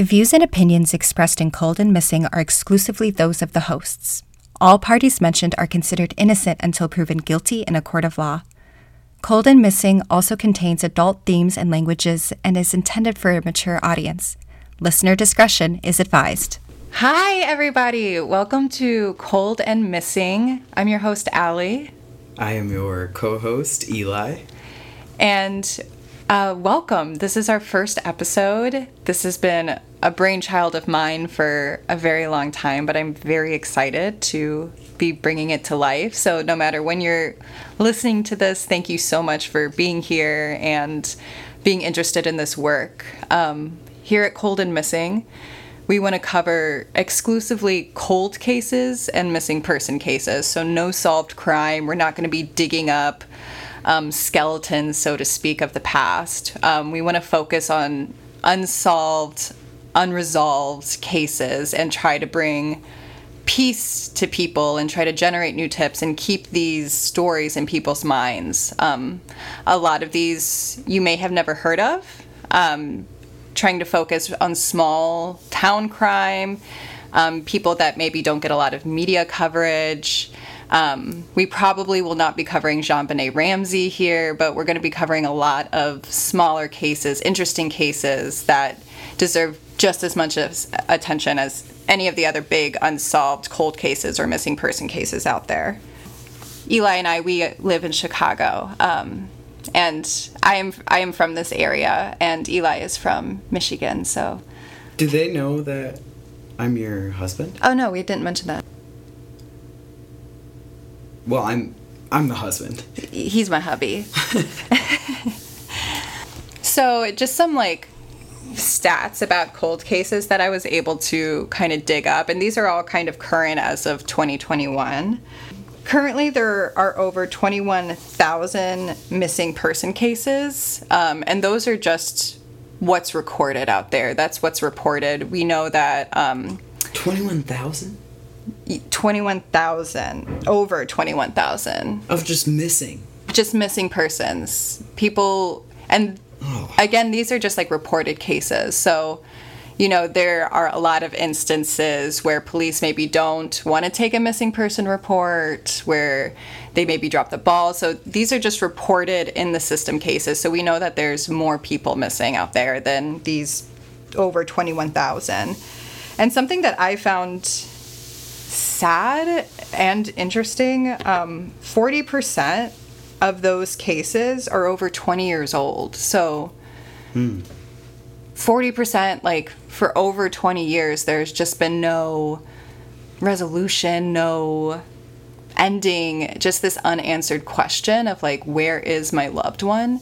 The views and opinions expressed in Cold and Missing are exclusively those of the hosts. All parties mentioned are considered innocent until proven guilty in a court of law. Cold and Missing also contains adult themes and languages and is intended for a mature audience. Listener discretion is advised. Hi, everybody. Welcome to Cold and Missing. I'm your host, Ali. I am your co host, Eli. And uh, welcome. This is our first episode. This has been a brainchild of mine for a very long time, but I'm very excited to be bringing it to life. So, no matter when you're listening to this, thank you so much for being here and being interested in this work. Um, here at Cold and Missing, we want to cover exclusively cold cases and missing person cases. So, no solved crime. We're not going to be digging up um, skeletons, so to speak, of the past. Um, we want to focus on unsolved, unresolved cases and try to bring peace to people and try to generate new tips and keep these stories in people's minds. Um, a lot of these you may have never heard of. Um, trying to focus on small town crime, um, people that maybe don't get a lot of media coverage. Um, we probably will not be covering JonBenét Ramsey here, but we're going to be covering a lot of smaller cases, interesting cases that deserve just as much as attention as any of the other big unsolved cold cases or missing person cases out there. Eli and I, we live in Chicago. Um, and I am I am from this area, and Eli is from Michigan. So, do they know that I'm your husband? Oh no, we didn't mention that. Well, I'm I'm the husband. He's my hubby. so, just some like stats about cold cases that I was able to kind of dig up, and these are all kind of current as of 2021. Currently, there are over 21,000 missing person cases, um, and those are just what's recorded out there. That's what's reported. We know that. Um, 21,000? 21,000, over 21,000. Of just missing? Just missing persons. People, and oh. again, these are just like reported cases. So you know, there are a lot of instances where police maybe don't want to take a missing person report, where they maybe drop the ball. So these are just reported in the system cases. So we know that there's more people missing out there than these over 21,000. And something that I found sad and interesting um, 40% of those cases are over 20 years old. So. Hmm 40% like for over 20 years there's just been no resolution no ending just this unanswered question of like where is my loved one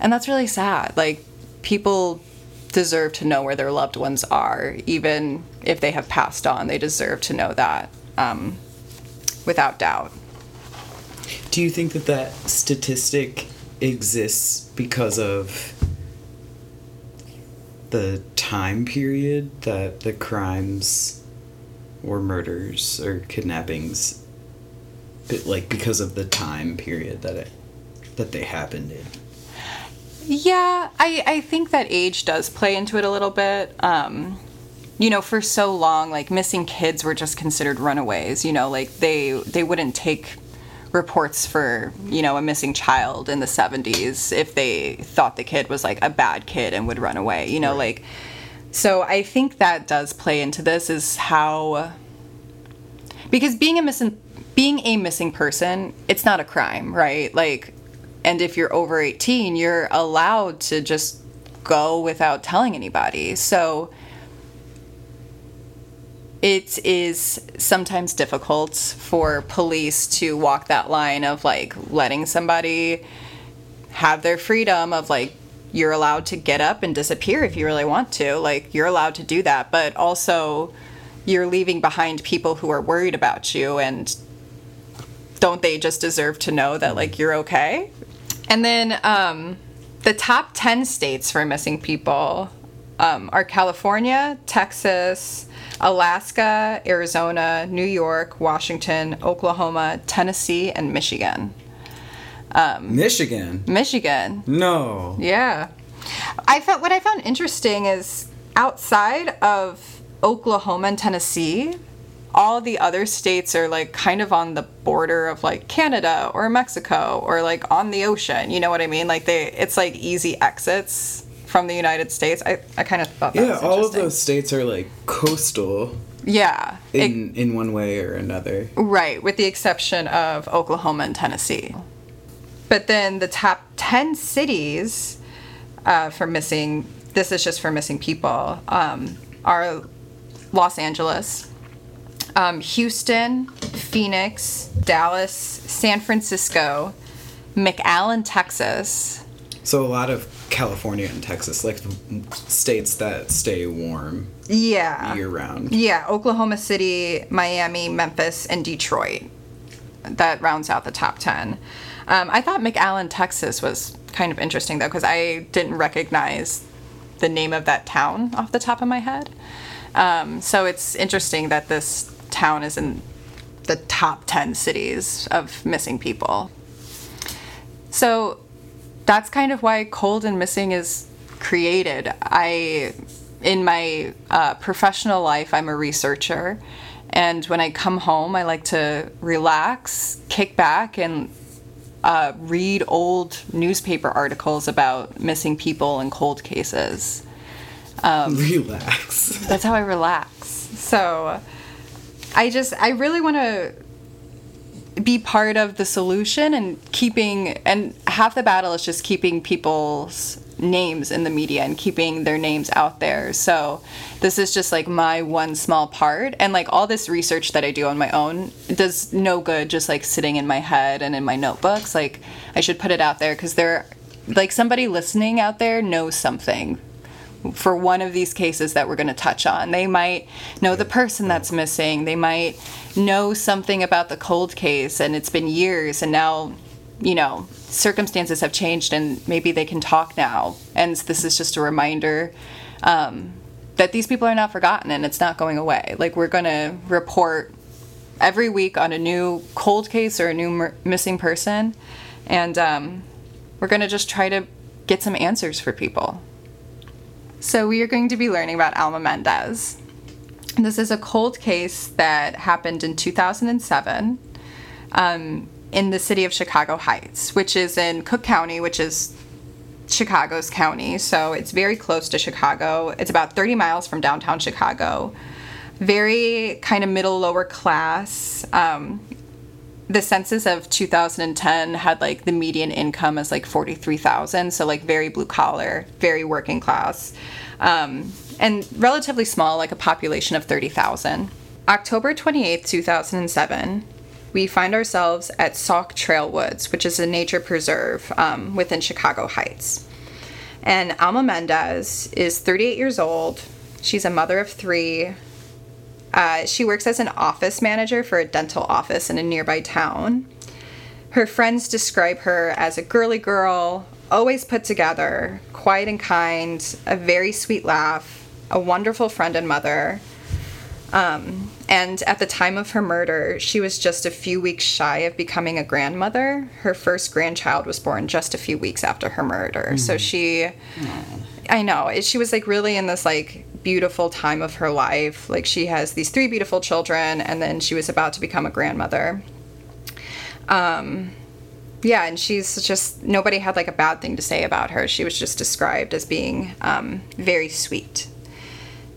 and that's really sad like people deserve to know where their loved ones are even if they have passed on they deserve to know that um, without doubt. Do you think that that statistic exists because of the time period that the crimes or murders or kidnappings like because of the time period that it that they happened in yeah i i think that age does play into it a little bit um you know for so long like missing kids were just considered runaways you know like they they wouldn't take reports for you know a missing child in the 70s if they thought the kid was like a bad kid and would run away you know right. like so i think that does play into this is how because being a missing being a missing person it's not a crime right like and if you're over 18 you're allowed to just go without telling anybody. So it is sometimes difficult for police to walk that line of like letting somebody have their freedom of like you're allowed to get up and disappear if you really want to. Like you're allowed to do that but also you're leaving behind people who are worried about you and don't they just deserve to know that like you're okay and then um, the top 10 states for missing people um, are california texas Alaska, Arizona, New York, Washington, Oklahoma, Tennessee, and Michigan. Um, Michigan. Michigan. No. Yeah. I thought what I found interesting is outside of Oklahoma and Tennessee, all the other states are like kind of on the border of like Canada or Mexico or like on the ocean. You know what I mean? Like they, it's like easy exits from the United States. I, I kind of thought that Yeah, all of those states are like coastal Yeah, it- in in one way or another. right, with the exception of Oklahoma and Tennessee. But then the top 10 cities uh, for missing, this is just for missing people, um, are Los Angeles, um, Houston, Phoenix, Dallas, San Francisco, McAllen, Texas. So a lot of California and Texas, like states that stay warm Yeah. year round. Yeah, Oklahoma City, Miami, Memphis, and Detroit. That rounds out the top 10. Um, I thought McAllen, Texas was kind of interesting though, because I didn't recognize the name of that town off the top of my head. Um, so it's interesting that this town is in the top 10 cities of missing people. So that's kind of why cold and missing is created. I, in my uh, professional life, I'm a researcher, and when I come home, I like to relax, kick back, and uh, read old newspaper articles about missing people and cold cases. Relax. That's how I relax. So I just, I really want to be part of the solution and keeping, and half the battle is just keeping people's names in the media and keeping their names out there. So this is just like my one small part. And like all this research that I do on my own does no good just like sitting in my head and in my notebooks. Like I should put it out there because there, like somebody listening out there knows something for one of these cases that we're going to touch on. They might know the person that's missing. They might know something about the cold case and it's been years and now, you know, circumstances have changed and maybe they can talk now. And this is just a reminder um, that these people are not forgotten and it's not going away. Like we're going to report every week on a new cold case or a new mur- missing person. And um, we're going to just try to get some answers for people. So, we are going to be learning about Alma Mendez. This is a cold case that happened in 2007 um, in the city of Chicago Heights, which is in Cook County, which is Chicago's county. So, it's very close to Chicago. It's about 30 miles from downtown Chicago. Very kind of middle lower class. Um, the census of 2010 had like the median income as like 43,000 so like very blue collar very working class um, and relatively small like a population of 30,000 October 28, 2007 we find ourselves at Sauk Trail Woods which is a nature preserve um, within Chicago Heights. And Alma Mendez is 38 years old. She's a mother of three uh, she works as an office manager for a dental office in a nearby town. Her friends describe her as a girly girl, always put together, quiet and kind, a very sweet laugh, a wonderful friend and mother. Um, and at the time of her murder, she was just a few weeks shy of becoming a grandmother. Her first grandchild was born just a few weeks after her murder. So she, I know, she was like really in this like beautiful time of her life. Like she has these three beautiful children, and then she was about to become a grandmother. Um, yeah, and she's just nobody had like a bad thing to say about her. She was just described as being um, very sweet.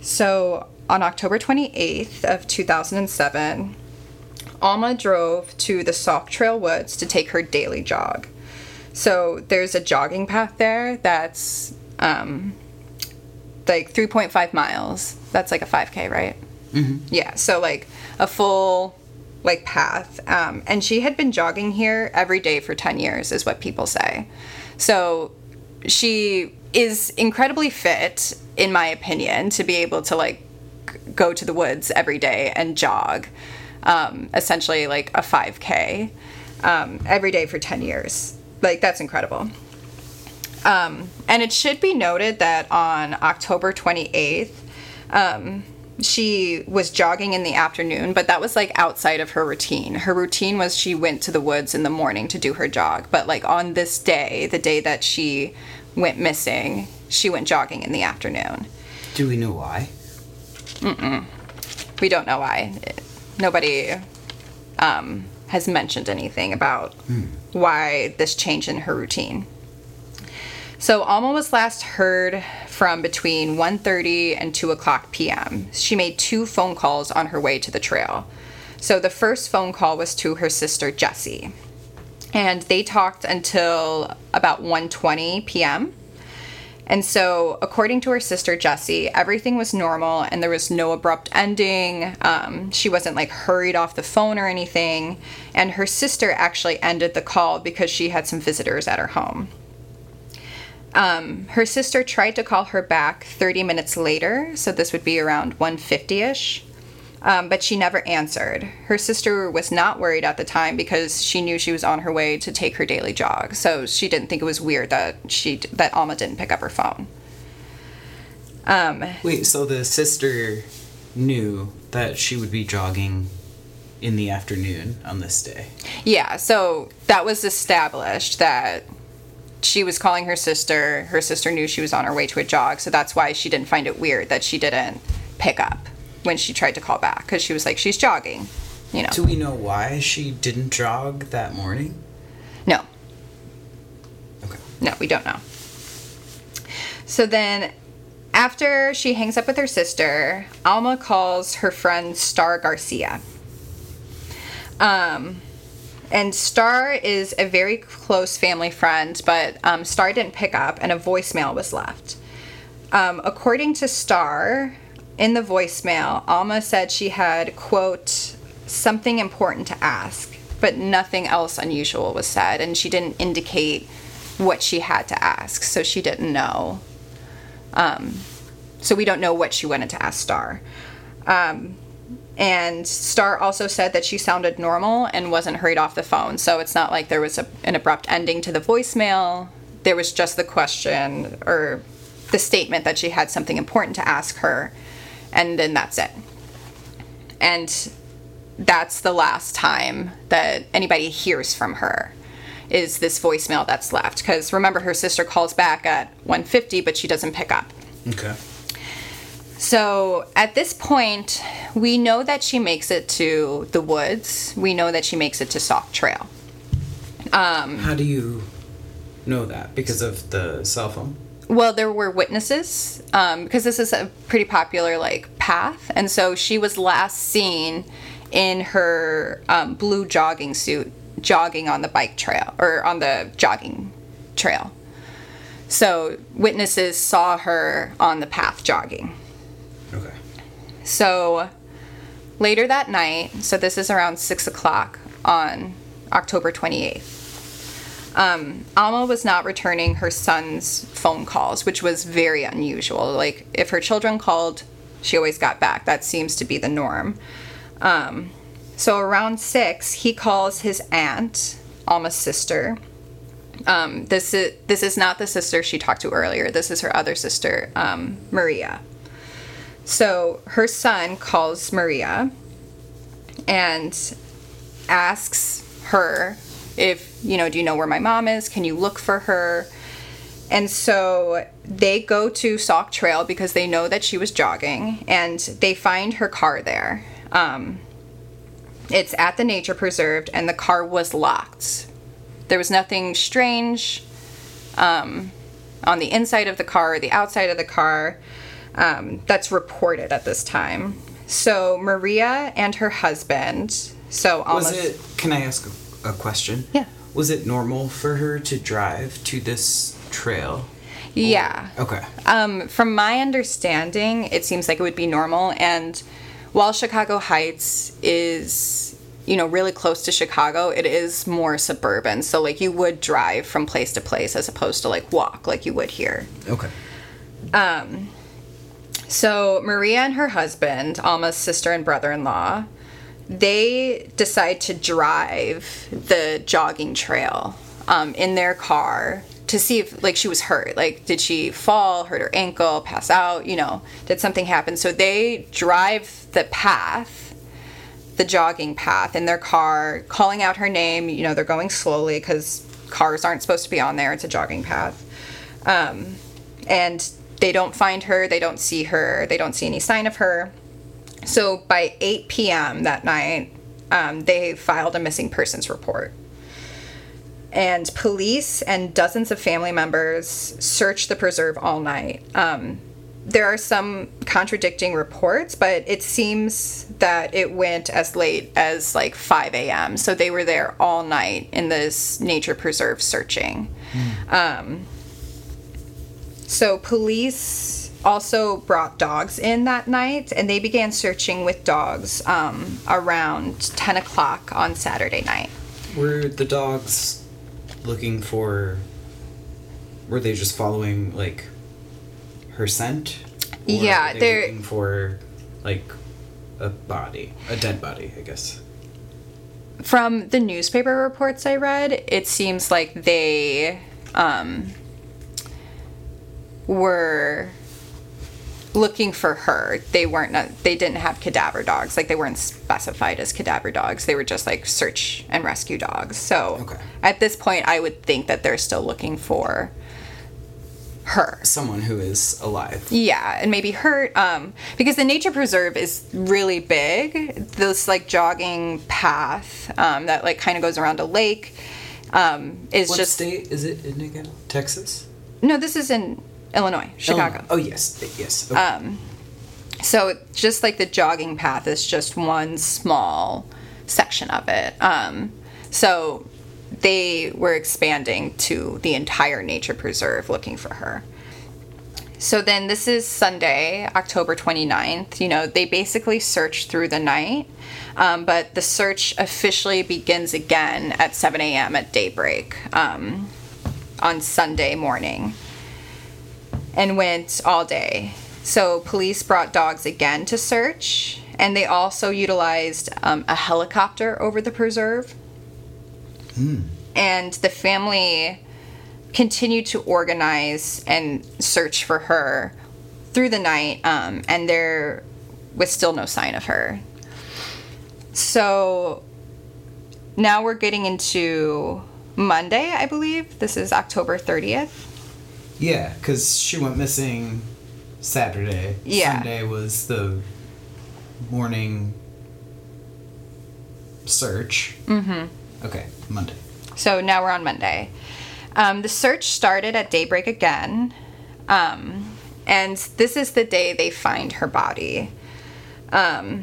So on October 28th of 2007, Alma drove to the Sauk Trail Woods to take her daily jog. So there's a jogging path there that's um, like 3.5 miles. That's like a 5K, right? Mm-hmm. Yeah, so like a full like path. Um, and she had been jogging here every day for 10 years, is what people say. So she is incredibly fit, in my opinion, to be able to like go to the woods every day and jog, um, essentially like a 5K um, every day for 10 years. Like, that's incredible. Um, and it should be noted that on October 28th, um, she was jogging in the afternoon, but that was like outside of her routine. Her routine was she went to the woods in the morning to do her jog. But like on this day, the day that she went missing, she went jogging in the afternoon. Do we know why? We don't know why. Nobody um, has mentioned anything about why this change in her routine. So Alma was last heard from between 1.30 and 2 o'clock p.m. She made two phone calls on her way to the trail. So the first phone call was to her sister Jessie. And they talked until about 1.20 p.m. And so, according to her sister Jessie, everything was normal and there was no abrupt ending. Um, she wasn't like hurried off the phone or anything. And her sister actually ended the call because she had some visitors at her home. Um, her sister tried to call her back 30 minutes later, so this would be around 150-ish, um, but she never answered. Her sister was not worried at the time because she knew she was on her way to take her daily jog, so she didn't think it was weird that she that Alma didn't pick up her phone. Um, Wait, so the sister knew that she would be jogging in the afternoon on this day. Yeah, so that was established that she was calling her sister. Her sister knew she was on her way to a jog, so that's why she didn't find it weird that she didn't pick up when she tried to call back because she was like, she's jogging, you know. Do we know why she didn't jog that morning? No, Okay. no, we don't know. So then, after she hangs up with her sister, Alma calls her friend Star Garcia. Um, and Star is a very close family friend, but um, Star didn't pick up, and a voicemail was left. Um, according to Star, in the voicemail, Alma said she had, quote, something important to ask, but nothing else unusual was said, and she didn't indicate what she had to ask, so she didn't know. Um, so we don't know what she wanted to ask Star. Um, and Star also said that she sounded normal and wasn't hurried off the phone. So it's not like there was a, an abrupt ending to the voicemail. There was just the question or the statement that she had something important to ask her, and then that's it. And that's the last time that anybody hears from her is this voicemail that's left because remember her sister calls back at 150 but she doesn't pick up Okay. So at this point, we know that she makes it to the woods. We know that she makes it to Sauk Trail. Um, How do you know that? Because of the cell phone? well, there were witnesses um, because this is a pretty popular like path, and so she was last seen in her um, blue jogging suit, jogging on the bike trail or on the jogging trail. So witnesses saw her on the path jogging. So later that night, so this is around six o'clock on October 28th, um, Alma was not returning her son's phone calls, which was very unusual. Like, if her children called, she always got back. That seems to be the norm. Um, so around six, he calls his aunt, Alma's sister. Um, this is this is not the sister she talked to earlier. This is her other sister, um, Maria. So her son calls Maria and asks her if, you know, do you know where my mom is? Can you look for her? And so they go to Sauk Trail because they know that she was jogging and they find her car there. Um, it's at the nature preserve and the car was locked. There was nothing strange um, on the inside of the car or the outside of the car um, that's reported at this time. So Maria and her husband, so almost Was it? Can I ask a, a question? Yeah. Was it normal for her to drive to this trail? yeah. Okay. Um, from my understanding, it seems like it would be normal. And while Chicago Heights is, you know, really close to Chicago, it is more suburban. So, like, you would drive from place to place as opposed to, like, walk like you would here. Okay. So, Maria and her husband, Alma's sister and brother in law, they decide to drive the jogging trail um, in their car to see if, like, she was hurt. Like, did she fall, hurt her ankle, pass out? You know, did something happen? So, they drive the path, the jogging path in their car, calling out her name. You know, they're going slowly because cars aren't supposed to be on there. It's a jogging path. Um, and they don't find her, they don't see her, they don't see any sign of her. So by 8 p.m. that night, um, they filed a missing persons report. And police and dozens of family members searched the preserve all night. Um, there are some contradicting reports, but it seems that it went as late as like 5 a.m. So they were there all night in this nature preserve searching. Um, so police also brought dogs in that night and they began searching with dogs um, around 10 o'clock on Saturday night. Were the dogs looking for? Were they just following like her scent? Yeah, they they're- looking for like a body, a dead body, I guess. From the newspaper reports I read, it seems like they um, were looking for her. They weren't. Not, they didn't have cadaver dogs. Like they weren't specified as cadaver dogs. They were just like search and rescue dogs. So Okay. at this point, I would think that they're still looking for her. Someone who is alive. Yeah, and maybe hurt. Um, because the nature preserve is really big. This like jogging path um, that like kind of goes around a lake um, is What just state is it in again? Texas. no. This is in Illinois, Chicago. Illinois. Oh yes, yes. Okay. Um, so just like the jogging path is just one small section of it. Um, so they were expanding to the entire nature preserve looking for her. So then this is Sunday, October 29th. You know, they basically search through the night, um, but the search officially begins again at 7 a.m. at daybreak um, on Sunday morning and went all day. So police brought dogs again to search, and they also utilized um, a helicopter over the preserve. And the family continued to organize and search for her through the night, um, and there was still no sign of her. So now we're getting into Monday, I believe. This is October 30th. Yeah, because she went missing Saturday. Yeah. Sunday was the morning search. Mm-hmm. Okay, Monday. So now we're on Monday. Um, the search started at daybreak again. Um, and this is the day they find her body. Um,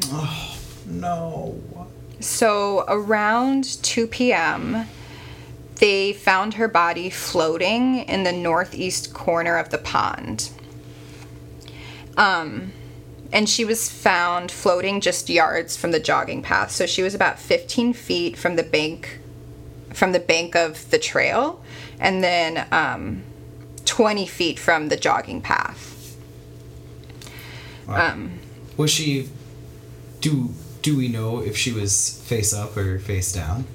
No. so around 2 p.m., they found her body floating in the northeast corner of the pond. Um, and she was found floating just yards from the jogging path. So she was about 15 feet from the bank, from the bank of the trail, and then um, 20 feet from the jogging path. Um, Was she? Do do we know if she was face up or face down?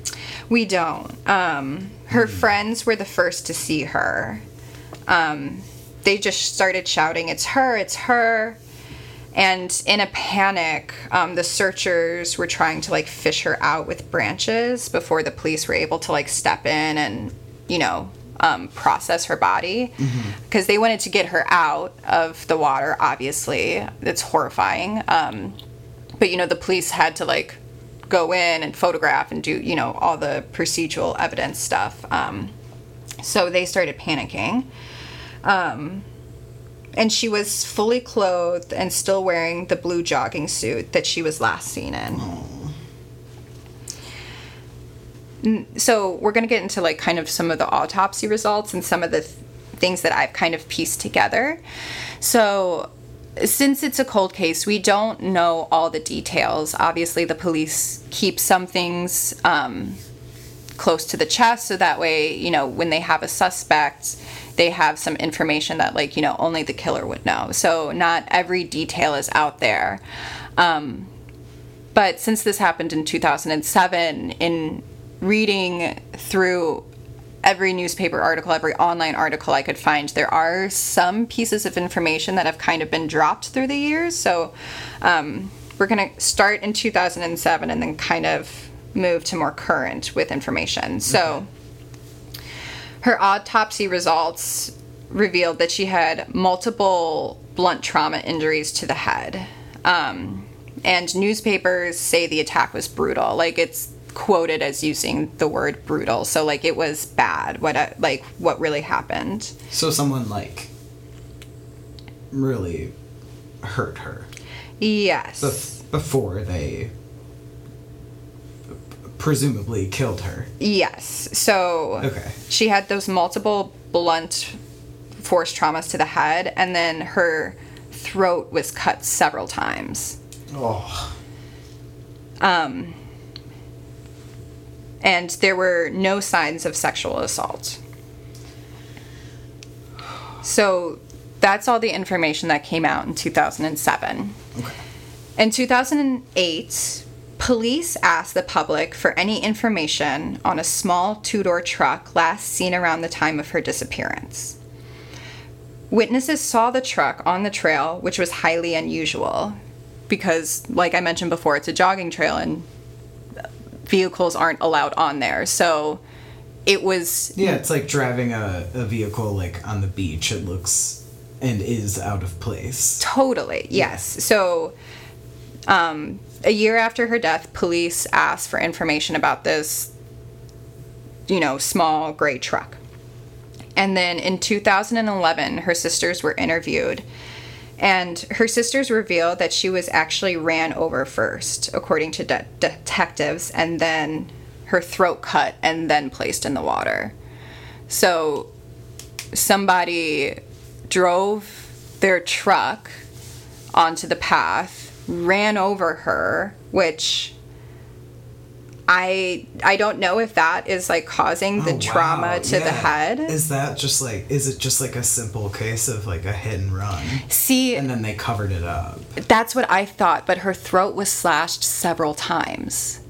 We don't. Um, her friends were the first to see her. Um, they just started shouting, It's her, it's her. And in a panic, um, the searchers were trying to like fish her out with branches before the police were able to like step in and, you know, um, process her body because they wanted to get her out of the water, obviously. It's horrifying. Um, but, you know, the police had to like go in and photograph and do, you know, all the procedural evidence stuff. Um, so they started panicking. Um, and she was fully clothed and still wearing the blue jogging suit that she was last seen in. So we're going to get into like kind of some of the autopsy results and some of the th- things that I've kind of pieced together. So since it's a cold case, we don't know all the details. Obviously, the police keep some things um, close to the chest so that way, you know, when they have a suspect, they have some information that, like, you know, only the killer would know. So, not every detail is out there. Um, but since this happened in 2007, in reading through every newspaper article, every online article I could find, there are some pieces of information that have kind of been dropped through the years. So um, we're going to start in 2007 and then kind of move to more current with information. So her autopsy results revealed that she had multiple blunt trauma injuries to the head. Um, and newspapers say the attack was brutal. Like it's quoted as using the word brutal. So like it was bad. What I, like what really happened. So someone like really hurt her Yes. bef- before they presumably killed her. Yes. So Okay. she had those multiple blunt force traumas to the head, and then her throat was cut several times. Oh. Um, and there were no signs of sexual assault. So that's all the information that came out in 2007. Okay. In 2008, police asked the public for any information on a small two door truck last seen around the time of her disappearance. Witnesses saw the truck on the trail, which was highly unusual because, like I mentioned before, it's a jogging trail and vehicles aren't allowed on there. So it was Yeah, it's like driving a, a vehicle like on the beach. It looks and is out of place. Totally, yes. So, um, a year after her death, police asked for information about this, you know, small gray truck. And then in 2011, her sisters were interviewed. And her sisters revealed that she was actually ran over first, according to de- detectives, and then her throat cut and then placed in the water. So somebody drove their truck onto the path, ran over her, which I I don't know if that is like causing the Oh, trauma wow, to the head. Is that just like is it just like a simple case of like a hit and run? See, And then they covered it up. that's what I thought, but her throat was slashed several times.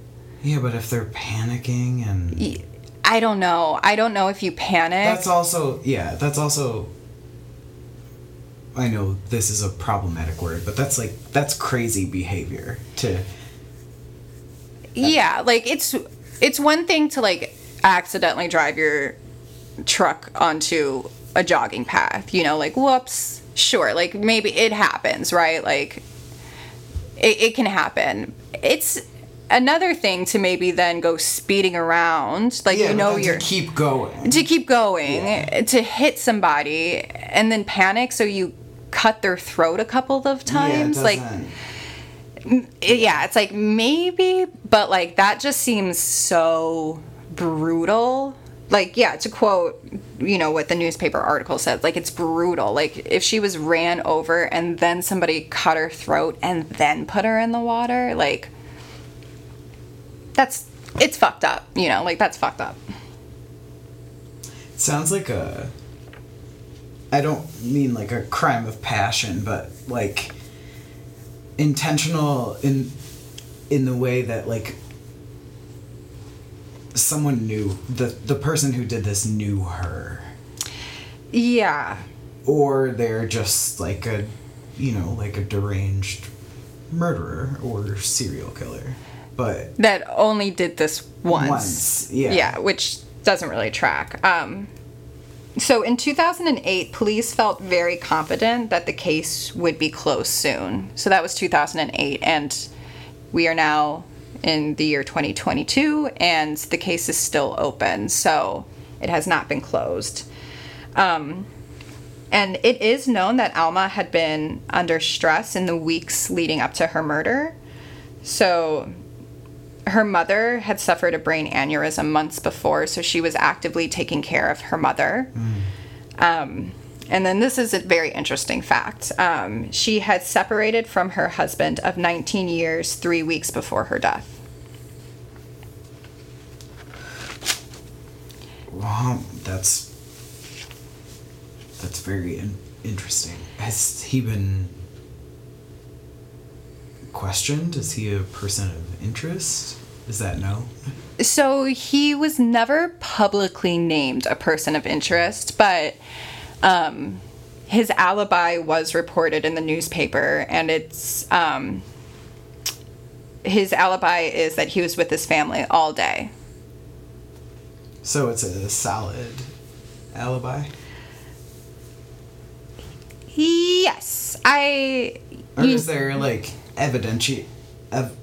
Yeah, but if they're panicking and I don't know. I don't know if you panic. that's also yeah, that's also I know this is a problematic word, but that's like that's crazy behavior to yeah, like it's it's one thing to like accidentally drive your truck onto a jogging path, you know, like whoops, sure, like maybe it happens, right? Like it, it can happen. It's another thing to maybe then go speeding around, like yeah, you know you're to keep going. to keep going Yeah. to hit somebody and then panic so you cut their throat a couple of times yeah, like yeah it's like maybe but like that just seems so brutal. Like yeah to quote you know what the newspaper article said like it's brutal. Like if she was ran over and then somebody cut her throat and then put her in the water like that's it's fucked up you know like that's fucked up. It sounds like a I don't mean like a crime of passion, but like intentional in in the way that like someone knew the the person who did this knew her yeah or they're just like a you know like a deranged murderer or serial killer but that only did this once. Once, yeah. Yeah, which doesn't really track. Um, so in 2008, police felt very confident that the case would be closed soon. So that was 2008, and we are now in the year 2022, and the case is still open. So it has not been closed. Um, and it is known that Alma had been under stress in the weeks leading up to her murder. So her mother had suffered a brain aneurysm months before, so she was actively taking care of her mother. Um, and then this is a very interesting fact. Um, she had separated from her husband of 19 years three weeks before her death. Wow, that's that's very in- interesting. Has he been questioned? Is he a person of interest? Is that no? So he was never publicly named a person of interest, but um, his alibi was reported in the newspaper, and it's um, his alibi is that he was with his family all day. So it's a solid alibi. Yes, I. Or is there like evidenti- ev-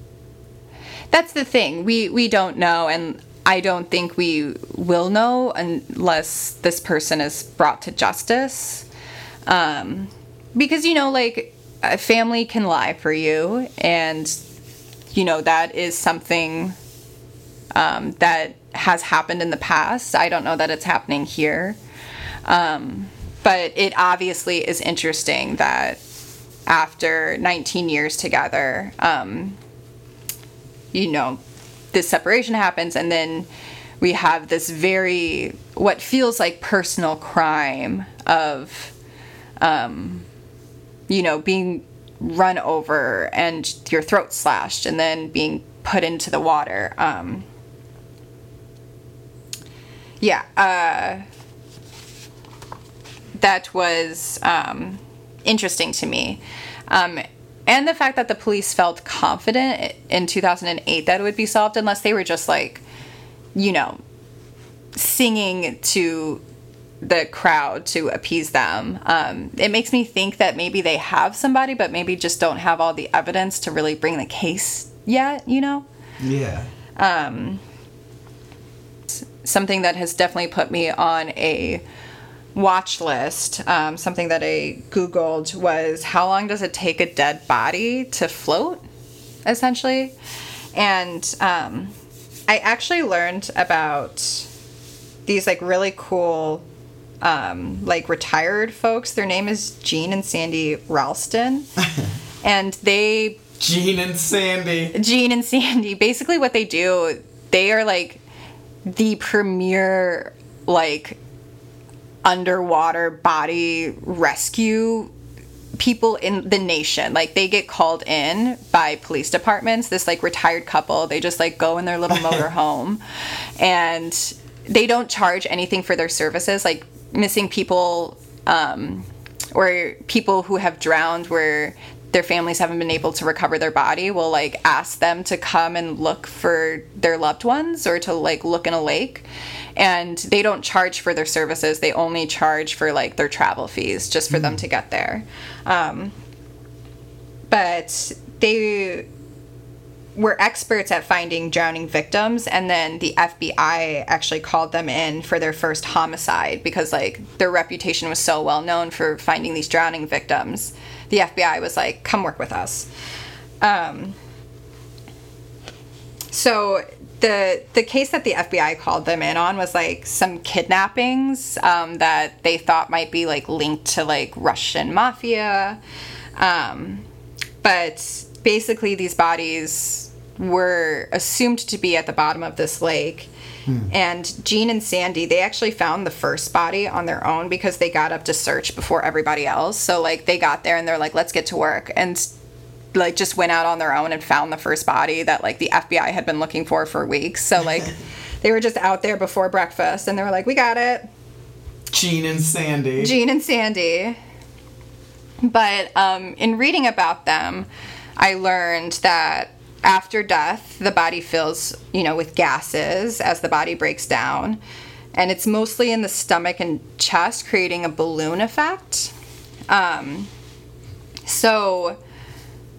that's the thing. We we don't know, and I don't think we will know unless this person is brought to justice. Um, because you know, like a family can lie for you, and you know that is something um, that has happened in the past. I don't know that it's happening here, um, but it obviously is interesting that after 19 years together. Um, you know, this separation happens, and then we have this very, what feels like personal crime of, um, you know, being run over and your throat slashed and then being put into the water. Um, yeah, uh, that was um, interesting to me. Um, and the fact that the police felt confident in 2008 that it would be solved unless they were just like you know singing to the crowd to appease them um, it makes me think that maybe they have somebody but maybe just don't have all the evidence to really bring the case yet you know yeah. um, something that has definitely put me on a watch list. Um, something that I Googled was how long does it take a dead body to float, essentially? And um, I actually learned about these like really cool. Um, like retired folks, their name is Gene and Sandy Ralston, and they Gene and Sandy. Gene and Sandy, basically what they do, they are like the premier like underwater body rescue people in the nation. Like they get called in by police departments. This like retired couple, they just like go in their little motor home and they don't charge anything for their services. Like missing people um, or people who have drowned where their families haven't been able to recover their body will like ask them to come and look for their loved ones or to like look in a lake. And they don't charge for their services they only charge for like their travel fees just for them to get there. Um, but they were experts at finding drowning victims and then the FBI actually called them in for their first homicide because like their reputation was so well known for finding these drowning victims. The FBI was like, "Come work with us." Um, so the the case that the FBI called them in on was like some kidnappings um, that they thought might be like linked to like Russian mafia, um, but basically these bodies were assumed to be at the bottom of this lake. And Gene and Sandy, they actually found the first body on their own because they got up to search before everybody else. So like they got there and they're like, let's get to work. And like just went out on their own and found the first body that like the FBI had been looking for for weeks. So like they were just out there before breakfast and they were like, "We got it." Gene and Sandy. Gene and Sandy. But um, in reading about them, I learned that after death, the body fills, you know, with gases as the body breaks down, and it's mostly in the stomach and chest, creating a balloon effect. Um, so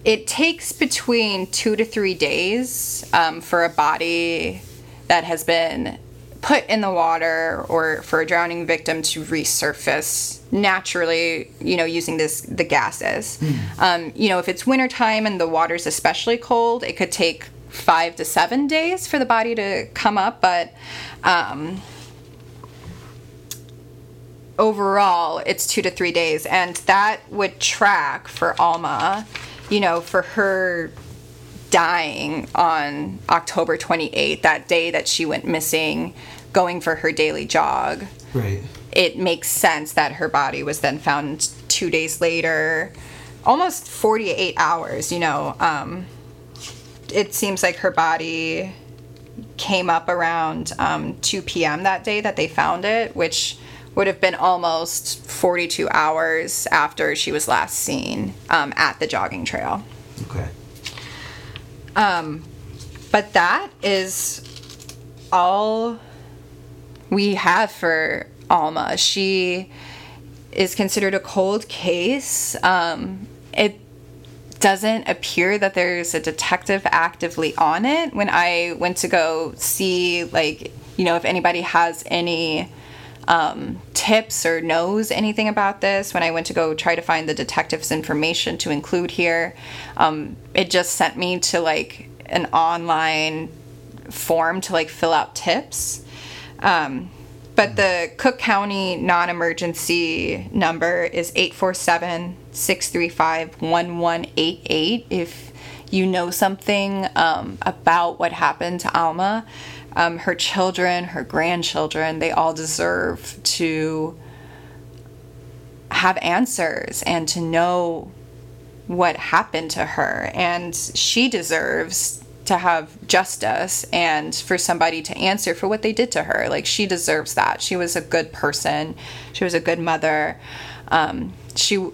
it takes between two to three days um, for a body that has been put in the water or for a drowning victim to resurface naturally you know using this the gases. Um, you know if it's wintertime and the water's especially cold it could take five to seven days for the body to come up but um, overall it's two to three days. And that would track for alma you know for her dying on october 28th that day that she went missing going for her daily jog Right. it makes sense that her body was then found two days later almost 48 hours you know um, it seems like her body came up around um, 2 p.m that day that they found it which would have been almost 42 hours after she was last seen um, at the jogging trail Okay. Um, but that is all we have for Alma. She is considered a cold case. Um, it doesn't appear that there's a detective actively on it. When I went to go see, like, you know, if anybody has any um, tips or knows anything about this, when I went to go try to find the detective's information to include here, um, it just sent me to like an online form to like fill out tips. Um, but the Cook County non emergency number is 847 635 1188 if you know something um, about what happened to Alma. Um, her children, her grandchildren, they all deserve to have answers and to know what happened to her. And she deserves to have justice and for somebody to answer for what they did to her. Like she deserves that. She was a good person. She was a good mother. Um, she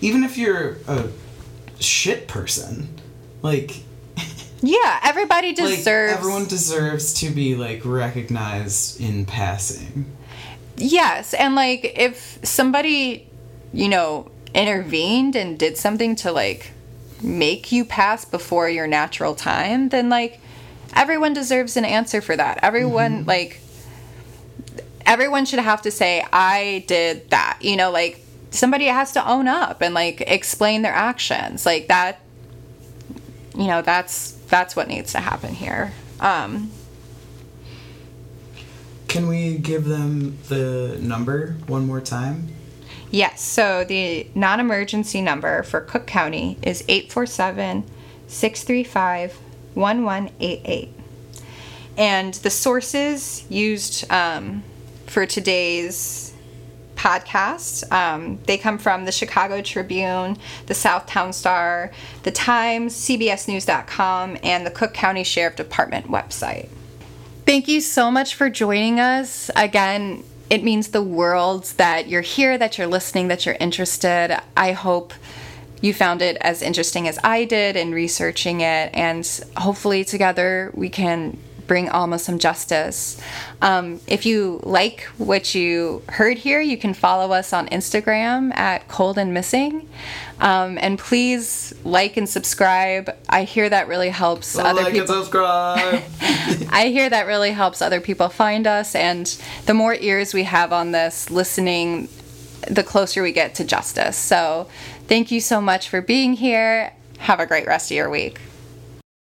even if you're a shit person, like yeah, everybody deserves. Like, everyone deserves to be like recognized in passing. Yes, and like if somebody, you know, intervened and did something to like make you pass before your natural time, then like everyone deserves an answer for that. Everyone mm-hmm. like everyone should have to say I did that. You know, like somebody has to own up and like explain their actions. Like that you know, that's that's what needs to happen here. Um can we give them the number one more time? Yes. So the non emergency number for Cook County is 847 635 1188. And the sources used um, for today's podcast, um, they come from the Chicago Tribune, the Southtown Star, the Times, CBSNews.com, and the Cook County Sheriff Department website. Thank you so much for joining us. Again, it means the world that you're here, that you're listening, that you're interested. I hope you found it as interesting as I did in researching it, and hopefully, together, we can bring Alma some justice. Um, if you like what you heard here, you can follow us on Instagram at Cold and Missing. Um, and please like and subscribe. I hear that really helps oh, other like people. subscribe. I hear that really helps other people find us. And the more ears we have on this, listening, the closer we get to justice. So thank you so much for being here. Have a great rest of your week.